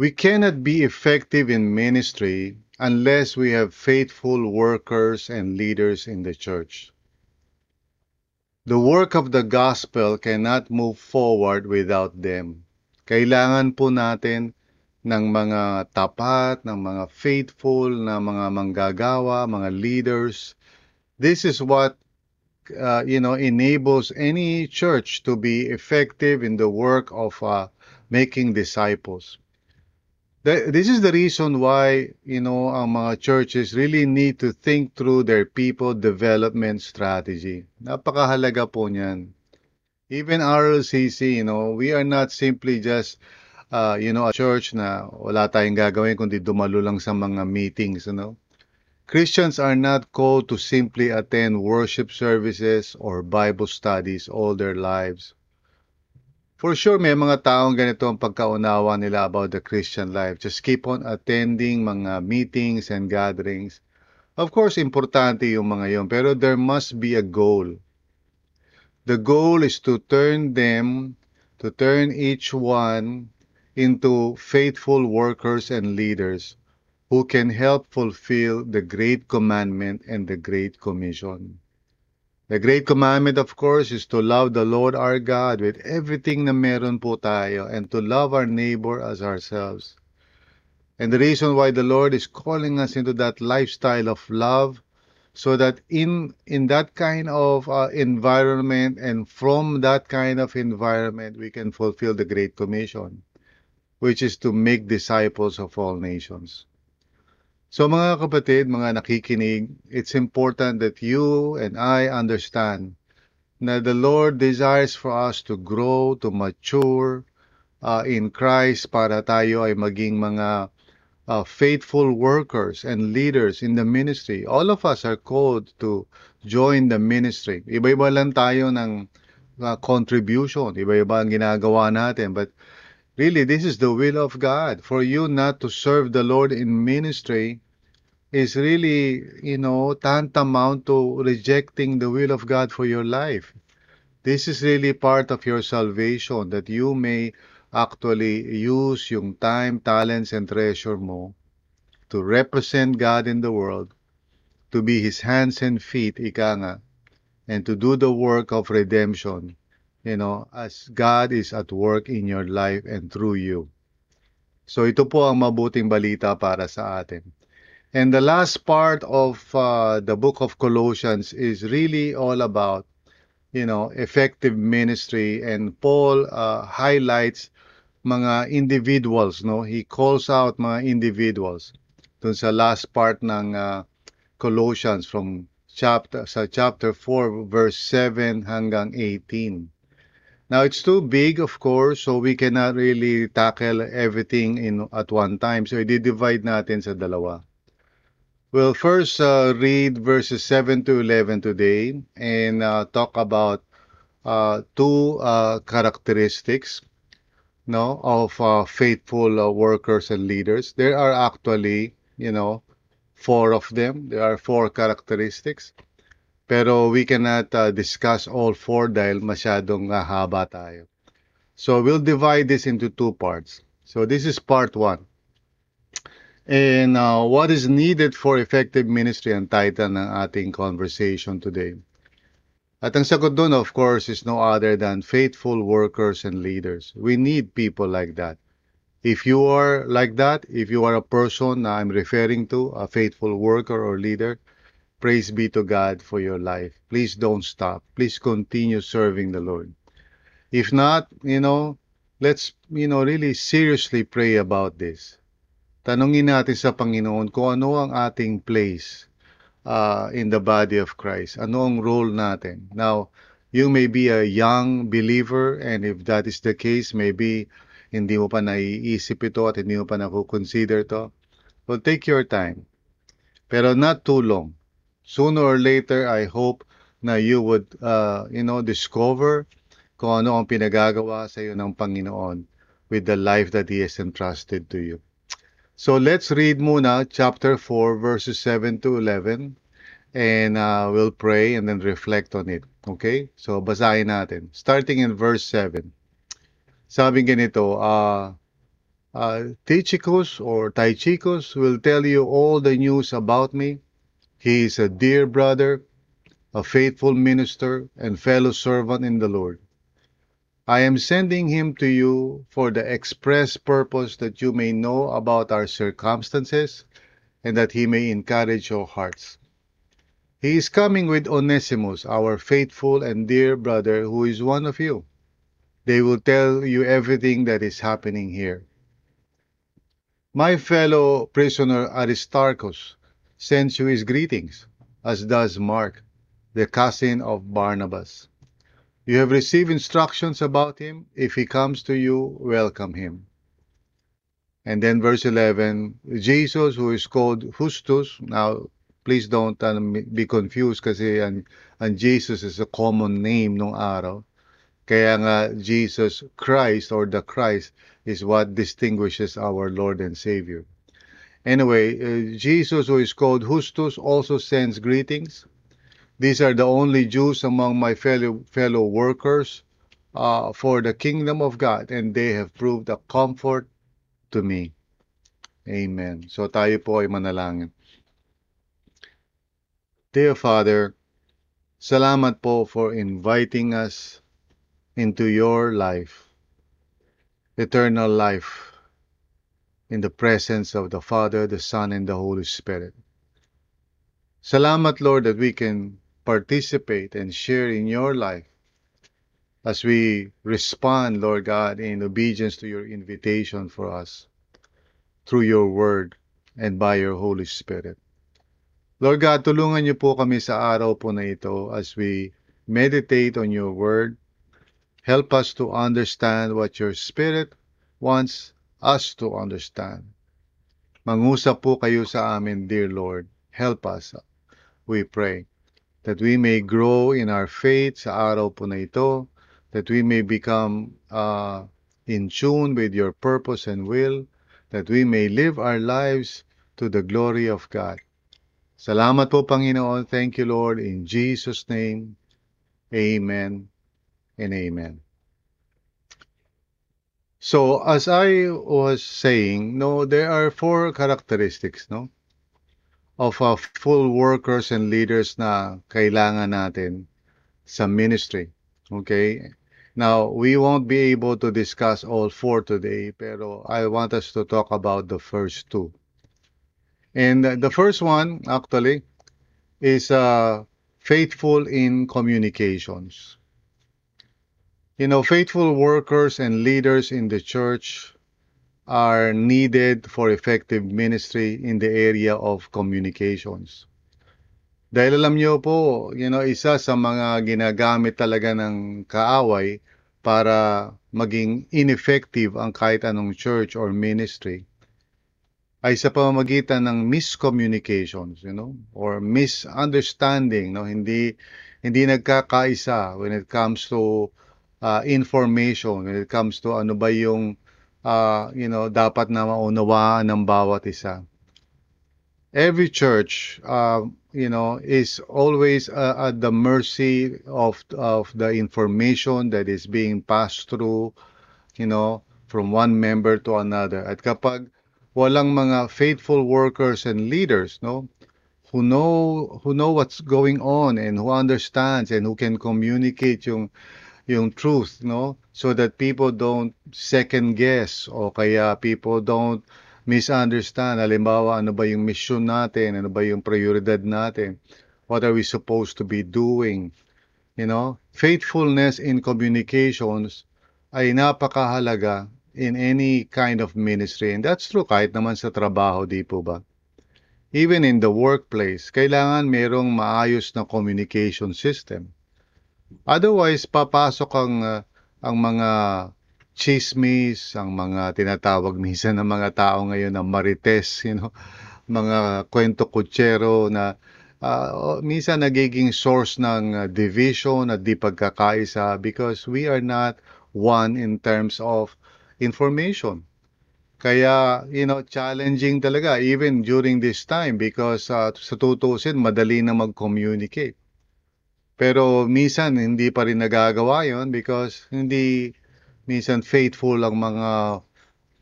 We cannot be effective in ministry unless we have faithful workers and leaders in the church. The work of the gospel cannot move forward without them. Kailangan po natin ng mga tapat, ng mga faithful, na mga manggagawa, mga leaders. This is what uh, you know enables any church to be effective in the work of uh, making disciples. This is the reason why, you know, ang mga churches really need to think through their people development strategy. Napakahalaga po niyan. Even RLCC, you know, we are not simply just, uh, you know, a church na wala tayong gagawin kundi dumalo lang sa mga meetings, you know. Christians are not called to simply attend worship services or Bible studies all their lives. For sure, may mga taong ganito ang pagkaunawa nila about the Christian life. Just keep on attending mga meetings and gatherings. Of course, importante yung mga yon, pero there must be a goal. The goal is to turn them, to turn each one into faithful workers and leaders who can help fulfill the great commandment and the great commission. The great commandment, of course, is to love the Lord our God with everything na meron po tayo and to love our neighbor as ourselves. And the reason why the Lord is calling us into that lifestyle of love so that in in that kind of uh, environment and from that kind of environment we can fulfill the great commission which is to make disciples of all nations. So mga kapatid, mga nakikinig, it's important that you and I understand na the Lord desires for us to grow, to mature uh, in Christ para tayo ay maging mga uh, faithful workers and leaders in the ministry. All of us are called to join the ministry. Iba-iba lang tayo ng uh, contribution, iba-iba ang ginagawa natin, but Really, this is the will of God. For you not to serve the Lord in ministry is really, you know, tantamount to rejecting the will of God for your life. This is really part of your salvation that you may actually use yung time, talents, and treasure mo to represent God in the world, to be His hands and feet, ika nga, and to do the work of redemption you know, as God is at work in your life and through you. So ito po ang mabuting balita para sa atin. And the last part of uh, the book of Colossians is really all about, you know, effective ministry. And Paul uh, highlights mga individuals, no? He calls out mga individuals dun sa last part ng uh, Colossians from chapter sa chapter 4 verse 7 hanggang 18. Now it's too big, of course, so we cannot really tackle everything in at one time. So i-divide natin sa dalawa. We'll first uh, read verses 7 to 11 today and uh, talk about uh, two uh, characteristics no, of uh, faithful uh, workers and leaders. There are actually, you know, four of them. There are four characteristics. Pero we cannot uh, discuss all four dahil masyadong uh, haba tayo. So we'll divide this into two parts. So this is part one. And uh, what is needed for effective ministry ang title ng ating conversation today. At ang sagot doon, of course, is no other than faithful workers and leaders. We need people like that. If you are like that, if you are a person na I'm referring to, a faithful worker or leader, Praise be to God for your life. Please don't stop. Please continue serving the Lord. If not, you know, let's, you know, really seriously pray about this. Tanungin natin sa Panginoon kung ano ang ating place, uh, in the body of Christ? Ano ang role natin? Now, you may be a young believer and if that is the case, maybe hindi mo pa naiisip ito at hindi mo pa nakukonsider to. Well, take your time. Pero not too long. Sooner or later, I hope na you would, uh, you know, discover kung ano ang pinagagawa sa iyo ng Panginoon with the life that He has entrusted to you. So let's read muna chapter 4 verses 7 to 11 and uh, we'll pray and then reflect on it. Okay? So basahin natin. Starting in verse 7. Sabi ganito, uh, uh, Tychicus or Tychicus will tell you all the news about me. He is a dear brother, a faithful minister, and fellow servant in the Lord. I am sending him to you for the express purpose that you may know about our circumstances and that he may encourage your hearts. He is coming with Onesimus, our faithful and dear brother, who is one of you. They will tell you everything that is happening here. My fellow prisoner Aristarchus sends you his greetings, as does Mark, the cousin of Barnabas. You have received instructions about him. If he comes to you, welcome him. And then verse 11, Jesus who is called Justus. Now, please don't uh, be confused ang, ang Jesus is a common name nung araw. Kaya nga Jesus Christ or the Christ is what distinguishes our Lord and Savior. Anyway, uh, Jesus who is called Justus also sends greetings. These are the only Jews among my fellow, fellow workers uh, for the kingdom of God, and they have proved a comfort to me. Amen. So tayo po ay manalangin. Dear Father, salamat po for inviting us into your life, eternal life, in the presence of the Father, the Son, and the Holy Spirit. Salamat, Lord, that we can participate and share in your life as we respond, Lord God, in obedience to your invitation for us through your word and by your Holy Spirit. Lord God, tulungan niyo po kami sa araw po na ito as we meditate on your word. Help us to understand what your Spirit wants us to understand. Mangusap po kayo sa amin, dear Lord. Help us, we pray that we may grow in our faith sa araw po na ito, that we may become uh, in tune with your purpose and will, that we may live our lives to the glory of God. Salamat po, Panginoon. Thank you, Lord. In Jesus' name, Amen and Amen. So, as I was saying, no, there are four characteristics, no? of uh, full workers and leaders na kailangan natin sa ministry. Okay? Now, we won't be able to discuss all four today, pero I want us to talk about the first two. And the first one, actually, is uh, faithful in communications. You know, faithful workers and leaders in the church are needed for effective ministry in the area of communications. Dahil alam niyo po, you know, isa sa mga ginagamit talaga ng kaaway para maging ineffective ang kahit anong church or ministry ay sa pamamagitan ng miscommunications, you know, or misunderstanding, no, hindi hindi nagkakaisa when it comes to uh, information, when it comes to ano ba yung uh, you know, dapat na maunawaan ng bawat isa. Every church, uh, you know, is always uh, at the mercy of of the information that is being passed through, you know, from one member to another. At kapag walang mga faithful workers and leaders, no, who know who know what's going on and who understands and who can communicate yung yung truth, no? So that people don't second guess o kaya people don't misunderstand. Halimbawa, ano ba yung mission natin? Ano ba yung prioridad natin? What are we supposed to be doing? You know, faithfulness in communications ay napakahalaga in any kind of ministry. And that's true kahit naman sa trabaho, di po ba? even in the workplace, kailangan merong maayos na communication system. Otherwise, papasok ang uh, ang mga chismis, ang mga tinatawag minsan ng mga tao ngayon na marites, you know, mga kwento kutsero na uh, minsan nagiging source ng uh, division at di pagkakaisa because we are not one in terms of information. Kaya, you know, challenging talaga even during this time because uh, sa tutusin, madali na mag-communicate. Pero minsan, hindi pa rin nagagawa yon because hindi minsan faithful ang mga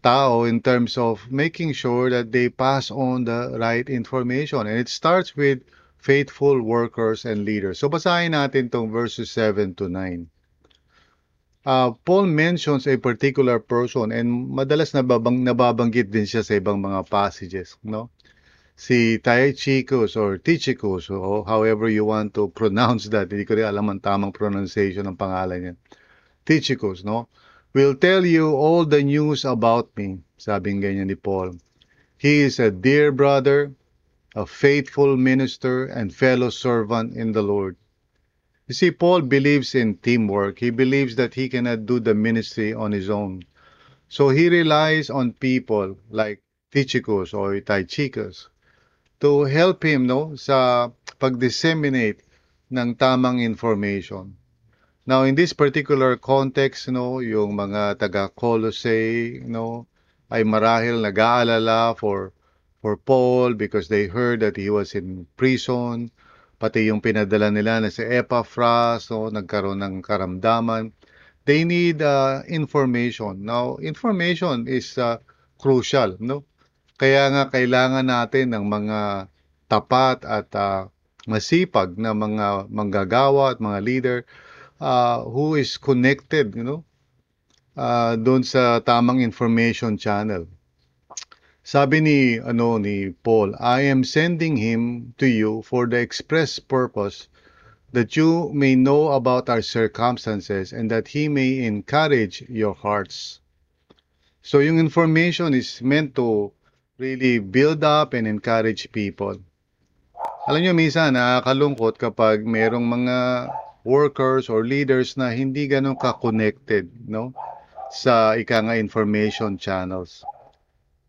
tao in terms of making sure that they pass on the right information. And it starts with faithful workers and leaders. So basahin natin tong verses 7 to 9 uh, Paul mentions a particular person and madalas nababang, nababanggit din siya sa ibang mga passages, no? Si Tychicus or Tychicus o however you want to pronounce that, hindi ko rin alam ang tamang pronunciation ng pangalan niya. Tychicus, no? Will tell you all the news about me, sabi ganyan ni Paul. He is a dear brother, a faithful minister, and fellow servant in the Lord. You see, Paul believes in teamwork. He believes that he cannot do the ministry on his own. So he relies on people like Tychicus or Tychicus to help him no sa pag-disseminate ng tamang information. Now, in this particular context, no, yung mga taga Colossae, no, ay marahil nag-aalala for for Paul because they heard that he was in prison pati yung pinadala nila na si Epaphras, so nagkaroon ng karamdaman. They need uh, information. Now, information is uh, crucial, no? Kaya nga kailangan natin ng mga tapat at uh, masipag na mga manggagawa at mga leader uh, who is connected, you know, uh, doon sa tamang information channel. Sabi ni ano ni Paul, I am sending him to you for the express purpose that you may know about our circumstances and that he may encourage your hearts. So yung information is meant to really build up and encourage people. Alam niyo minsan nakakalungkot kapag merong mga workers or leaders na hindi ganun ka-connected, no? Sa ika nga information channels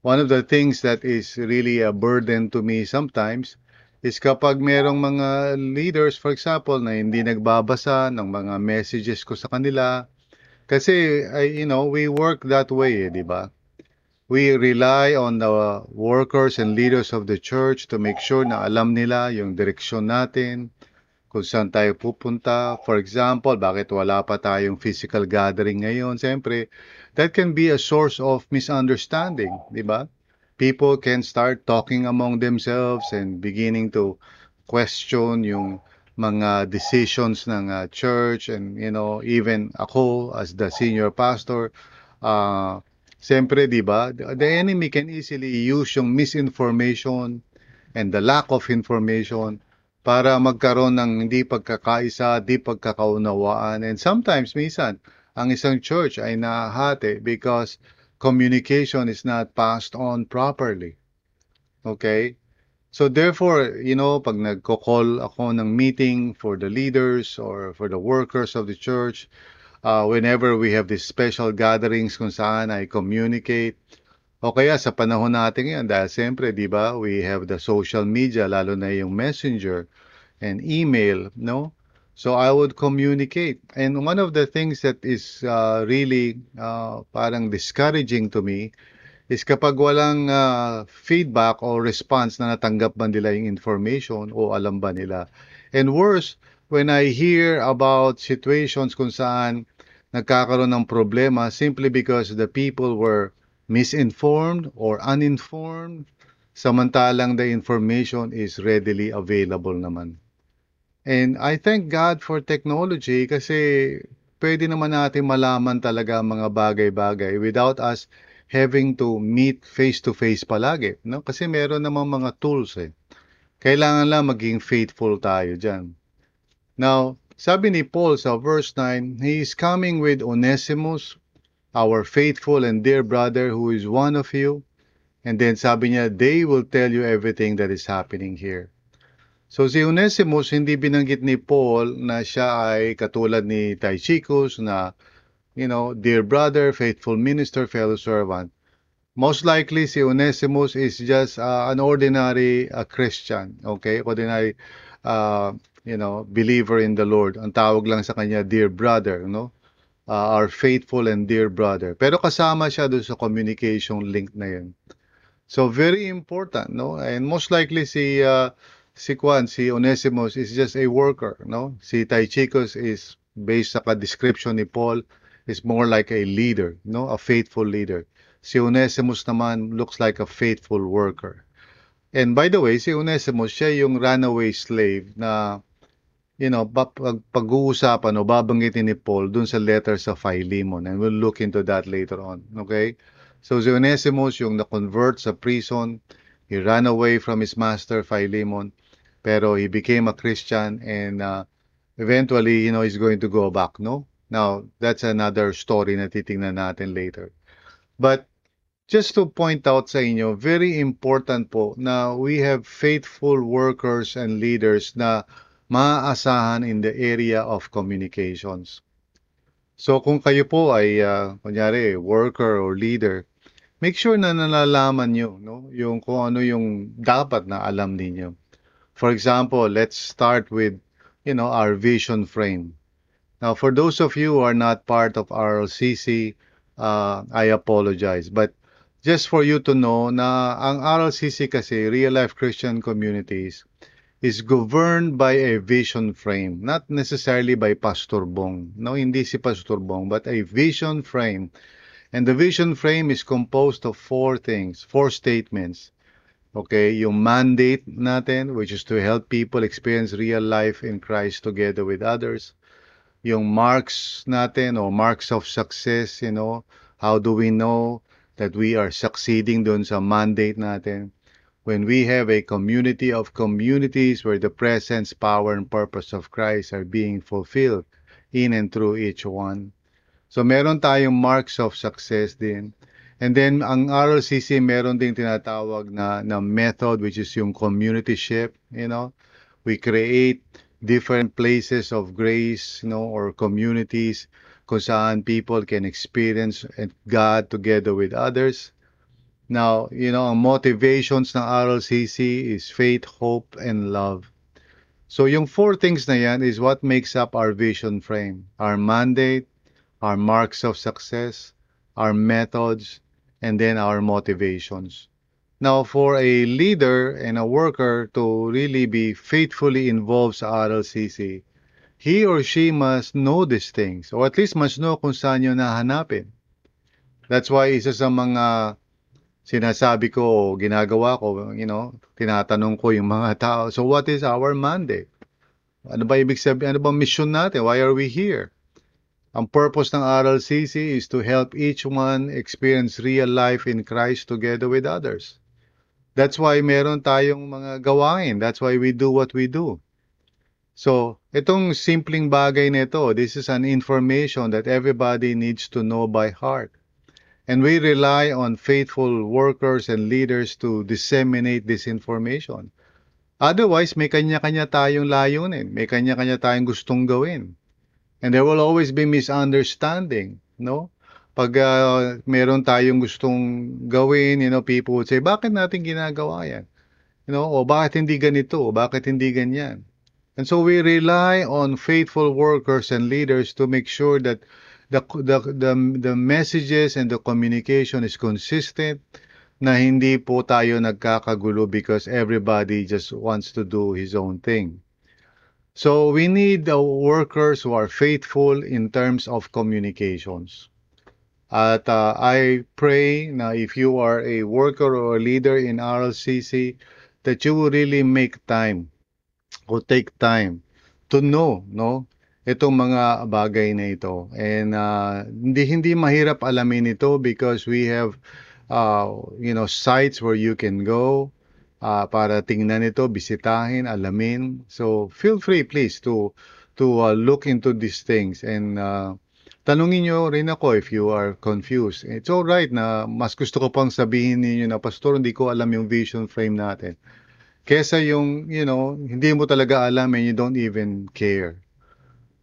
one of the things that is really a burden to me sometimes is kapag merong mga leaders, for example, na hindi nagbabasa ng mga messages ko sa kanila. Kasi, I, you know, we work that way, eh, di ba? We rely on the workers and leaders of the church to make sure na alam nila yung direksyon natin, kung saan tayo pupunta. For example, bakit wala pa tayong physical gathering ngayon? Siyempre, that can be a source of misunderstanding, di ba? People can start talking among themselves and beginning to question yung mga decisions ng uh, church and you know even ako as the senior pastor uh siyempre di ba the enemy can easily use yung misinformation and the lack of information para magkaroon ng hindi pagkakaisa, di pagkakaunawaan and sometimes minsan ang isang church ay nahati because communication is not passed on properly. Okay? So therefore, you know, pag nagko-call ako ng meeting for the leaders or for the workers of the church, uh, whenever we have these special gatherings kung saan I communicate, o kaya sa panahon natin ngayon, dahil siyempre, di ba, we have the social media, lalo na yung messenger and email, no? So I would communicate. And one of the things that is uh, really uh, parang discouraging to me is kapag walang uh, feedback or response na natanggap ba nila yung information o alam ba nila. And worse, when I hear about situations kung saan nagkakaroon ng problema simply because the people were misinformed or uninformed, samantalang the information is readily available naman. And I thank God for technology kasi pwede naman natin malaman talaga mga bagay-bagay without us having to meet face-to-face palagi. No? Kasi meron namang mga tools eh. Kailangan lang maging faithful tayo dyan. Now, sabi ni Paul sa verse 9, He is coming with Onesimus, our faithful and dear brother who is one of you. And then sabi niya, they will tell you everything that is happening here. So si Onesimus, hindi binanggit ni Paul na siya ay katulad ni Tychicus na, you know, dear brother, faithful minister, fellow servant. Most likely si Onesimus is just uh, an ordinary uh, Christian, okay? Ordinary, uh, you know, believer in the Lord. Ang tawag lang sa kanya, dear brother, no? Uh, our faithful and dear brother. Pero kasama siya doon sa communication link na yun. So very important, no? And most likely si uh, si Juan, si Onesimus is just a worker, no? Si Tychicus is based sa description ni Paul is more like a leader, no? A faithful leader. Si Onesimus naman looks like a faithful worker. And by the way, si Onesimus, siya yung runaway slave na you know, pag, pag-uusapan o babanggitin ni Paul dun sa letter sa Philemon and we'll look into that later on, okay? So si Onesimus yung na-convert sa prison, he ran away from his master Philemon, pero he became a Christian and uh, eventually, you know, he's going to go back, no? Now, that's another story na titingnan natin later. But just to point out sa inyo, very important po na we have faithful workers and leaders na maaasahan in the area of communications. So kung kayo po ay uh, kunyari worker or leader, make sure na nalalaman nyo no, yung kung ano yung dapat na alam ninyo. For example, let's start with you know our vision frame. Now, for those of you who are not part of RLCC, uh, I apologize. But just for you to know na ang RLCC kasi, Real Life Christian Communities, is governed by a vision frame, not necessarily by Pastor Bong. No, hindi si Pastor Bong, but a vision frame. And the vision frame is composed of four things, four statements. Okay, yung mandate natin, which is to help people experience real life in Christ together with others. Yung marks natin, or marks of success, you know, how do we know that we are succeeding dun sa mandate natin? When we have a community of communities where the presence, power, and purpose of Christ are being fulfilled in and through each one. So meron tayong marks of success din. And then ang RLCC meron ding tinatawag na, na method which is yung community ship, you know. We create different places of grace, you know, or communities kung saan people can experience God together with others. Now, you know, ang motivations ng RLCC is faith, hope, and love. So yung four things na yan is what makes up our vision frame. Our mandate, our marks of success, our methods, and then our motivations. Now, for a leader and a worker to really be faithfully involved sa RLCC, he or she must know these things, or at least must know kung saan yun nahanapin. That's why isa sa mga sinasabi ko, ginagawa ko, you know, tinatanong ko yung mga tao, so what is our mandate? Ano ba ibig sabihin? Ano ba mission natin? Why are we here? Ang purpose ng RLCC is to help each one experience real life in Christ together with others. That's why meron tayong mga gawain. That's why we do what we do. So, itong simpleng bagay nito, this is an information that everybody needs to know by heart. And we rely on faithful workers and leaders to disseminate this information. Otherwise, may kanya-kanya tayong layunin. May kanya-kanya tayong gustong gawin. And there will always be misunderstanding, no? Pag uh, meron tayong gustong gawin, you know, people would say, bakit natin ginagawa yan? You know, o bakit hindi ganito? O bakit hindi ganyan? And so we rely on faithful workers and leaders to make sure that the, the, the, the messages and the communication is consistent na hindi po tayo nagkakagulo because everybody just wants to do his own thing. So we need the workers who are faithful in terms of communications. At uh, I pray na if you are a worker or a leader in RLCC, that you will really make time or take time to know, no, itong mga bagay na ito. And uh, hindi hindi mahirap alamin ito because we have uh, you know sites where you can go uh, para tingnan ito, bisitahin, alamin. So feel free please to to uh, look into these things and uh, tanungin nyo rin ako if you are confused. It's all right na mas gusto ko pang sabihin ninyo na, Pastor, hindi ko alam yung vision frame natin. Kesa yung, you know, hindi mo talaga alam and you don't even care.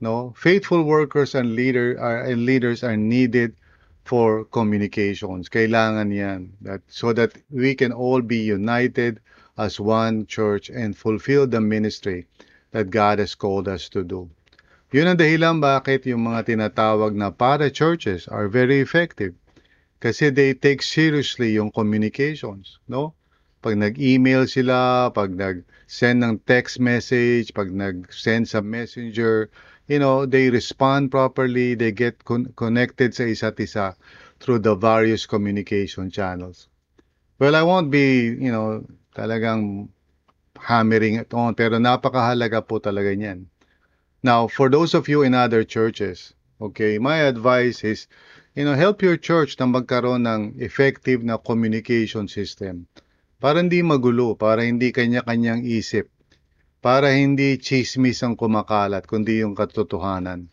No? Faithful workers and leader are and leaders are needed for communications. Kailangan 'yan that so that we can all be united as one church and fulfill the ministry that God has called us to do. Yun ang dahilan bakit yung mga tinatawag na para churches are very effective. Kasi they take seriously yung communications, no? Pag nag-email sila, pag nag-send ng text message, pag nag-send sa messenger, you know, they respond properly, they get con- connected sa isa't isa through the various communication channels. Well, I won't be, you know, talagang hammering it on, pero napakahalaga po talaga niyan. Now, for those of you in other churches, okay, my advice is, you know, help your church na magkaroon ng effective na communication system. Para hindi magulo, para hindi kanya-kanyang isip para hindi chismis ang kumakalat, kundi yung katotohanan.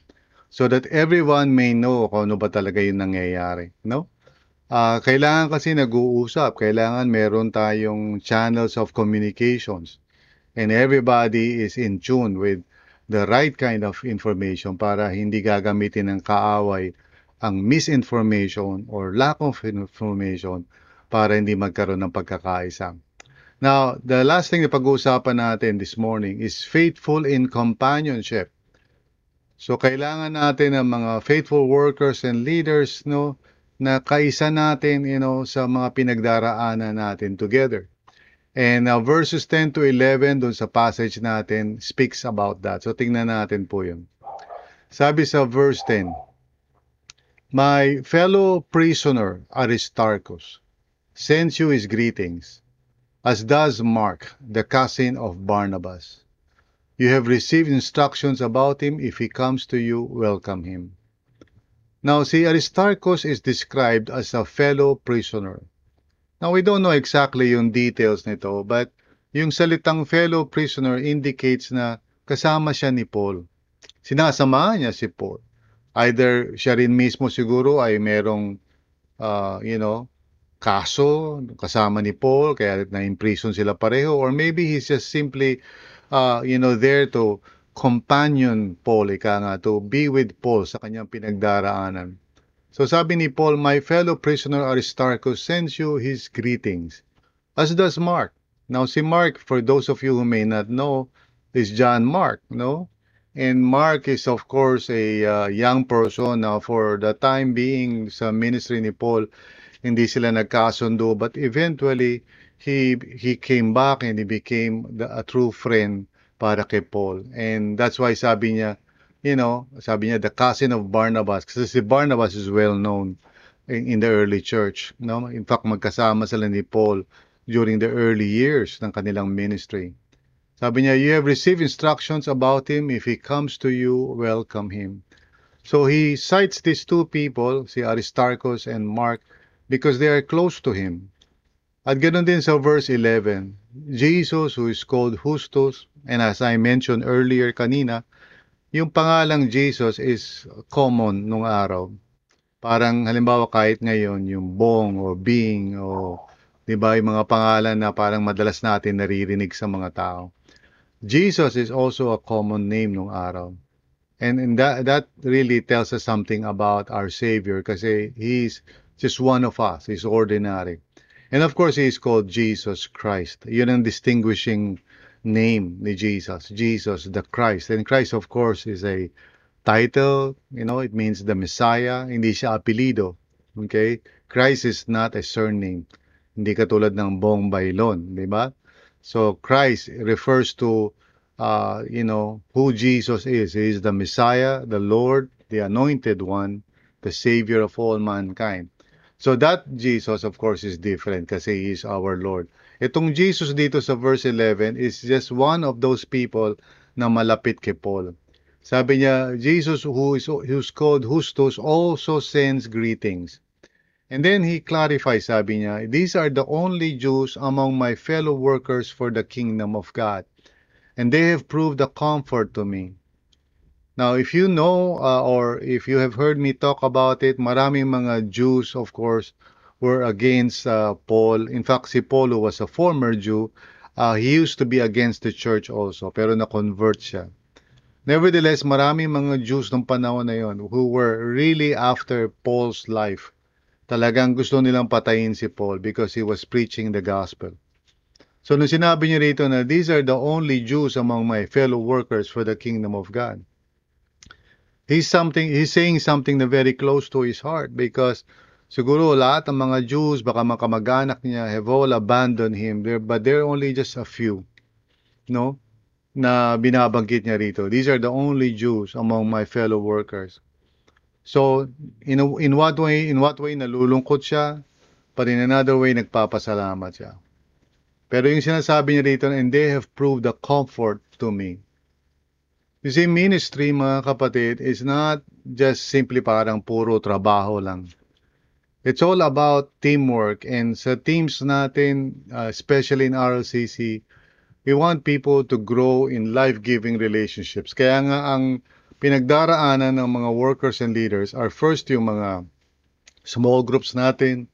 So that everyone may know kung ano ba talaga yung nangyayari. No? Uh, kailangan kasi nag-uusap. Kailangan meron tayong channels of communications. And everybody is in tune with the right kind of information para hindi gagamitin ng kaaway ang misinformation or lack of information para hindi magkaroon ng pagkakaisa. Now, the last thing na pag-uusapan natin this morning is faithful in companionship. So, kailangan natin ng mga faithful workers and leaders, no, na kaisa natin, you know, sa mga pinagdaraanan natin together. And uh, verses 10 to 11 doon sa passage natin speaks about that. So, tingnan natin po yun. Sabi sa verse 10, My fellow prisoner Aristarchus sends you his greetings as does Mark, the cousin of Barnabas. You have received instructions about him. If he comes to you, welcome him. Now, si Aristarchus is described as a fellow prisoner. Now, we don't know exactly yung details nito, but yung salitang fellow prisoner indicates na kasama siya ni Paul. Sinasamahan niya si Paul. Either siya rin mismo siguro ay merong, uh, you know, kaso kasama ni Paul kaya na-imprison sila pareho or maybe he's just simply uh, you know there to companion Paul ika nga to be with Paul sa kanyang pinagdaraanan. So sabi ni Paul, my fellow prisoner Aristarchus sends you his greetings. As does Mark. Now si Mark, for those of you who may not know, is John Mark, no? And Mark is of course a uh, young person now for the time being sa ministry ni Paul hindi sila nagkasundo but eventually he he came back and he became the, a true friend para kay Paul. And that's why sabi niya you know sabi niya the cousin of Barnabas kasi si Barnabas is well known in, in the early church no? In fact magkasama sila ni Paul during the early years ng kanilang ministry. Sabi niya you have received instructions about him. If he comes to you welcome him. So he cites these two people si Aristarchus and Mark because they are close to him. At ganoon din sa verse 11, Jesus who is called Justus, and as I mentioned earlier kanina, yung pangalang Jesus is common nung araw. Parang halimbawa kahit ngayon, yung Bong o Bing o 'di ba, yung mga pangalan na parang madalas natin naririnig sa mga tao. Jesus is also a common name nung araw. And, and that, that really tells us something about our Savior kasi He's just one of us. He's ordinary. And of course, he is called Jesus Christ. Yun ang distinguishing name ni Jesus. Jesus the Christ. And Christ, of course, is a title. You know, it means the Messiah. Hindi siya apelido. Okay? Christ is not a surname. Hindi katulad ng Bong Bailon. Di ba? So, Christ refers to, uh, you know, who Jesus is. He is the Messiah, the Lord, the Anointed One, the Savior of all mankind. So that Jesus, of course, is different kasi He is our Lord. Itong Jesus dito sa verse 11 is just one of those people na malapit kay Paul. Sabi niya, Jesus who is who's called Justus also sends greetings. And then he clarifies, sabi niya, these are the only Jews among my fellow workers for the kingdom of God. And they have proved a comfort to me. Now, if you know uh, or if you have heard me talk about it, maraming mga Jews, of course, were against uh, Paul. In fact, si Paul was a former Jew, uh, he used to be against the church also, pero na-convert siya. Nevertheless, maraming mga Jews nung panahon na yon who were really after Paul's life. Talagang gusto nilang patayin si Paul because he was preaching the gospel. So nung sinabi niya rito na these are the only Jews among my fellow workers for the kingdom of God. He's something he's saying something na very close to his heart because siguro lahat ng mga Jews baka makamag-anak niya have all abandoned him there but there are only just a few no na binabanggit niya rito. These are the only Jews among my fellow workers. So in a, in what way in what way nalulungkot siya but in another way nagpapasalamat siya. Pero yung sinasabi niya rito, and they have proved a comfort to me. You see, ministry, mga kapatid, is not just simply parang puro trabaho lang. It's all about teamwork. And sa teams natin, uh, especially in RLCC, we want people to grow in life-giving relationships. Kaya nga ang pinagdaraanan ng mga workers and leaders are first yung mga small groups natin,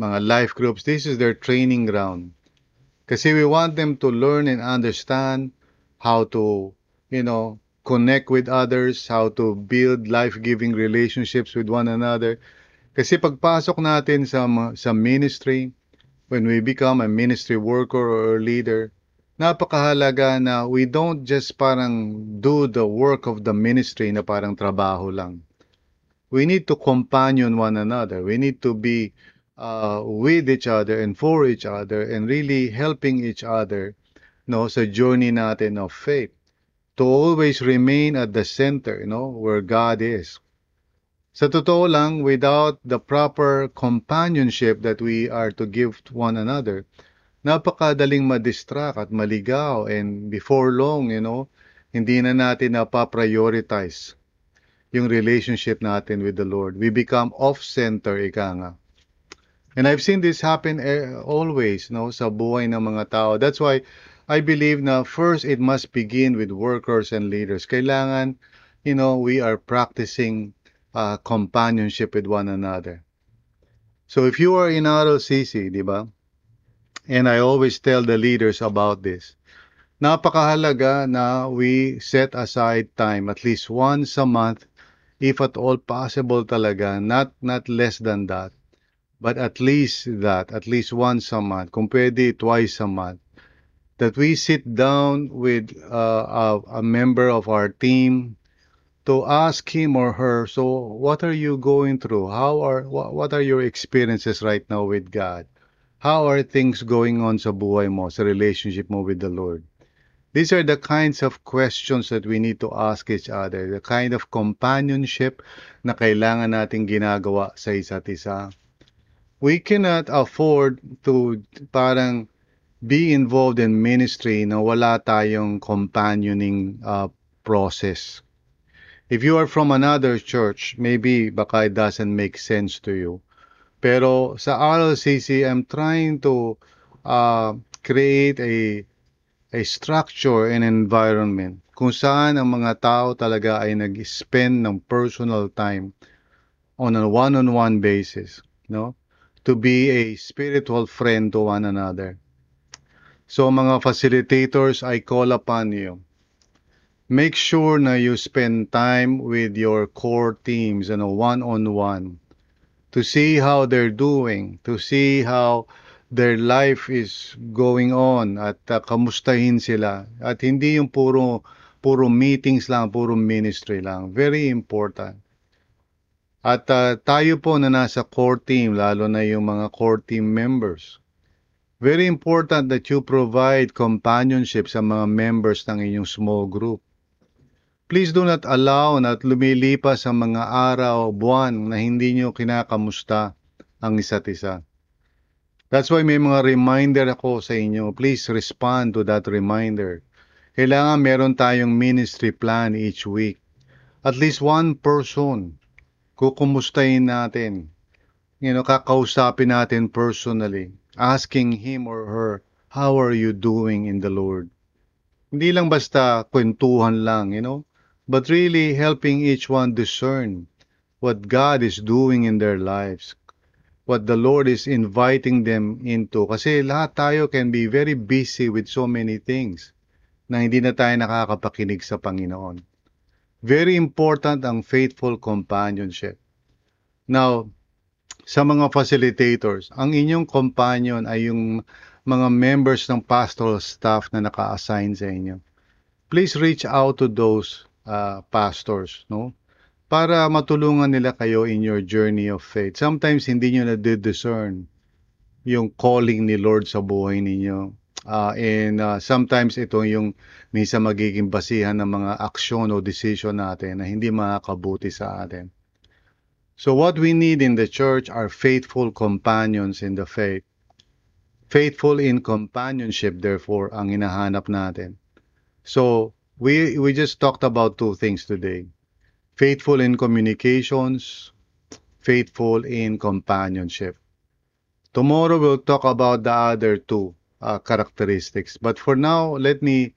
mga life groups. This is their training ground. Kasi we want them to learn and understand how to, you know, connect with others, how to build life-giving relationships with one another. Kasi pagpasok natin sa, sa ministry, when we become a ministry worker or leader, napakahalaga na we don't just parang do the work of the ministry na parang trabaho lang. We need to companion one another. We need to be uh, with each other and for each other and really helping each other no sa journey natin of faith to always remain at the center you know where God is. Sa totoo lang without the proper companionship that we are to give to one another napakadaling ma-distract at maligaw and before long you know hindi na natin na pa-prioritize yung relationship natin with the Lord. We become off-center ika nga. And I've seen this happen eh, always, no, sa buhay ng mga tao. That's why I believe na first it must begin with workers and leaders. Kailangan, you know, we are practicing uh, companionship with one another. So if you are in RLCC, di ba? And I always tell the leaders about this. Napakahalaga na we set aside time at least once a month if at all possible talaga, not not less than that but at least that, at least once a month, kung pwede twice a month, that we sit down with uh, a, a member of our team to ask him or her, so what are you going through? How are what, what are your experiences right now with God? How are things going on sa buhay mo, sa relationship mo with the Lord? These are the kinds of questions that we need to ask each other, the kind of companionship na kailangan nating ginagawa sa isa't isa we cannot afford to parang be involved in ministry na wala tayong companioning uh, process. If you are from another church, maybe baka it doesn't make sense to you. Pero sa RLCC, I'm trying to uh, create a a structure and environment kung saan ang mga tao talaga ay nag-spend ng personal time on a one-on-one -on -one basis, no? to be a spiritual friend to one another. So mga facilitators, I call upon you. Make sure na you spend time with your core teams you know, one-on-one to see how they're doing, to see how their life is going on at uh, kamustahin sila. At hindi yung puro puro meetings lang, puro ministry lang. Very important. At uh, tayo po na nasa core team, lalo na yung mga core team members, very important that you provide companionship sa mga members ng inyong small group. Please do not allow na lumilipas ang mga araw, buwan na hindi nyo kinakamusta ang isa't isa. That's why may mga reminder ako sa inyo. Please respond to that reminder. Kailangan meron tayong ministry plan each week. At least one person kukumustahin natin. You know, kakausapin natin personally, asking him or her, how are you doing in the Lord? Hindi lang basta kwentuhan lang, you know? but really helping each one discern what God is doing in their lives, what the Lord is inviting them into. Kasi lahat tayo can be very busy with so many things na hindi na tayo nakakapakinig sa Panginoon. Very important ang faithful companionship. Now, sa mga facilitators, ang inyong companion ay yung mga members ng pastoral staff na naka-assign sa inyo. Please reach out to those uh, pastors, no? Para matulungan nila kayo in your journey of faith. Sometimes hindi nyo na-discern yung calling ni Lord sa buhay ninyo. Uh, and uh, sometimes ito yung minsan magiging basihan ng mga aksyon o decision natin na hindi makakabuti sa atin. So what we need in the church are faithful companions in the faith. Faithful in companionship, therefore, ang hinahanap natin. So, we, we just talked about two things today. Faithful in communications, faithful in companionship. Tomorrow we'll talk about the other two uh, characteristics. But for now, let me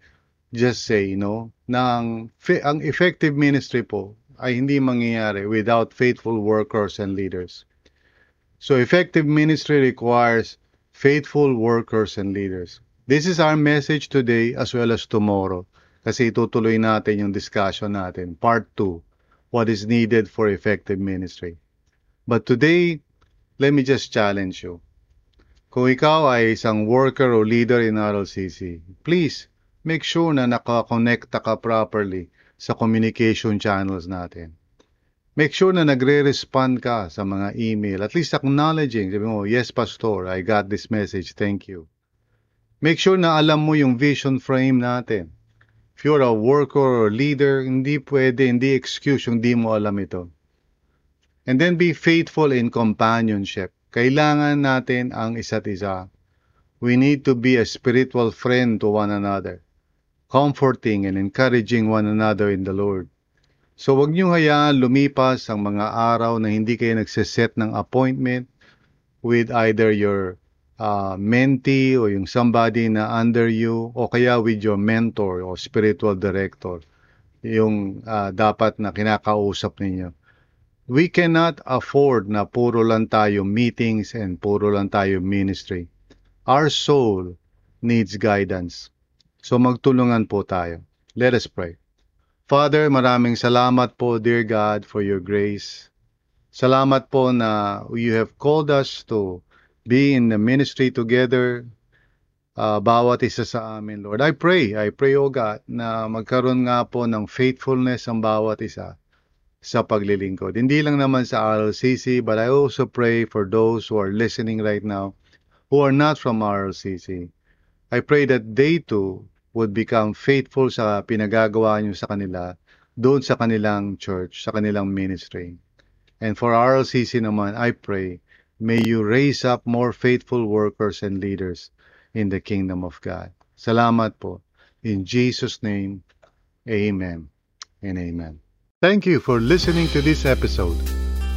just say, you know, na ang, ang effective ministry po ay hindi mangyayari without faithful workers and leaders. So effective ministry requires faithful workers and leaders. This is our message today as well as tomorrow kasi itutuloy natin yung discussion natin. Part 2, what is needed for effective ministry. But today, let me just challenge you. Kung ikaw ay isang worker o leader in RLCC, please make sure na nakakonekta ka properly sa communication channels natin. Make sure na nagre-respond ka sa mga email, at least acknowledging, sabi mo, yes pastor, I got this message, thank you. Make sure na alam mo yung vision frame natin. If you're a worker or leader, hindi pwede, hindi excuse yung di mo alam ito. And then be faithful in companionship. Kailangan natin ang isa't isa. We need to be a spiritual friend to one another comforting and encouraging one another in the Lord. So wag niyo hayaan lumipas ang mga araw na hindi kayo nagseset ng appointment with either your uh, mentee o yung somebody na under you o kaya with your mentor o spiritual director yung uh, dapat na kinakausap ninyo. We cannot afford na puro lang tayo meetings and puro lang tayo ministry. Our soul needs guidance. So magtulungan po tayo. Let us pray. Father, maraming salamat po, dear God, for your grace. Salamat po na you have called us to be in the ministry together, uh, bawat isa sa amin, Lord. I pray, I pray, O God, na magkaroon nga po ng faithfulness ang bawat isa sa paglilingkod. Hindi lang naman sa RLCC, but I also pray for those who are listening right now who are not from RLCC. I pray that they too would become faithful sa pinagagawa niyo sa kanila doon sa kanilang church, sa kanilang ministry. And for RLCC naman, I pray, may you raise up more faithful workers and leaders in the kingdom of God. Salamat po. In Jesus' name, amen and amen. Thank you for listening to this episode.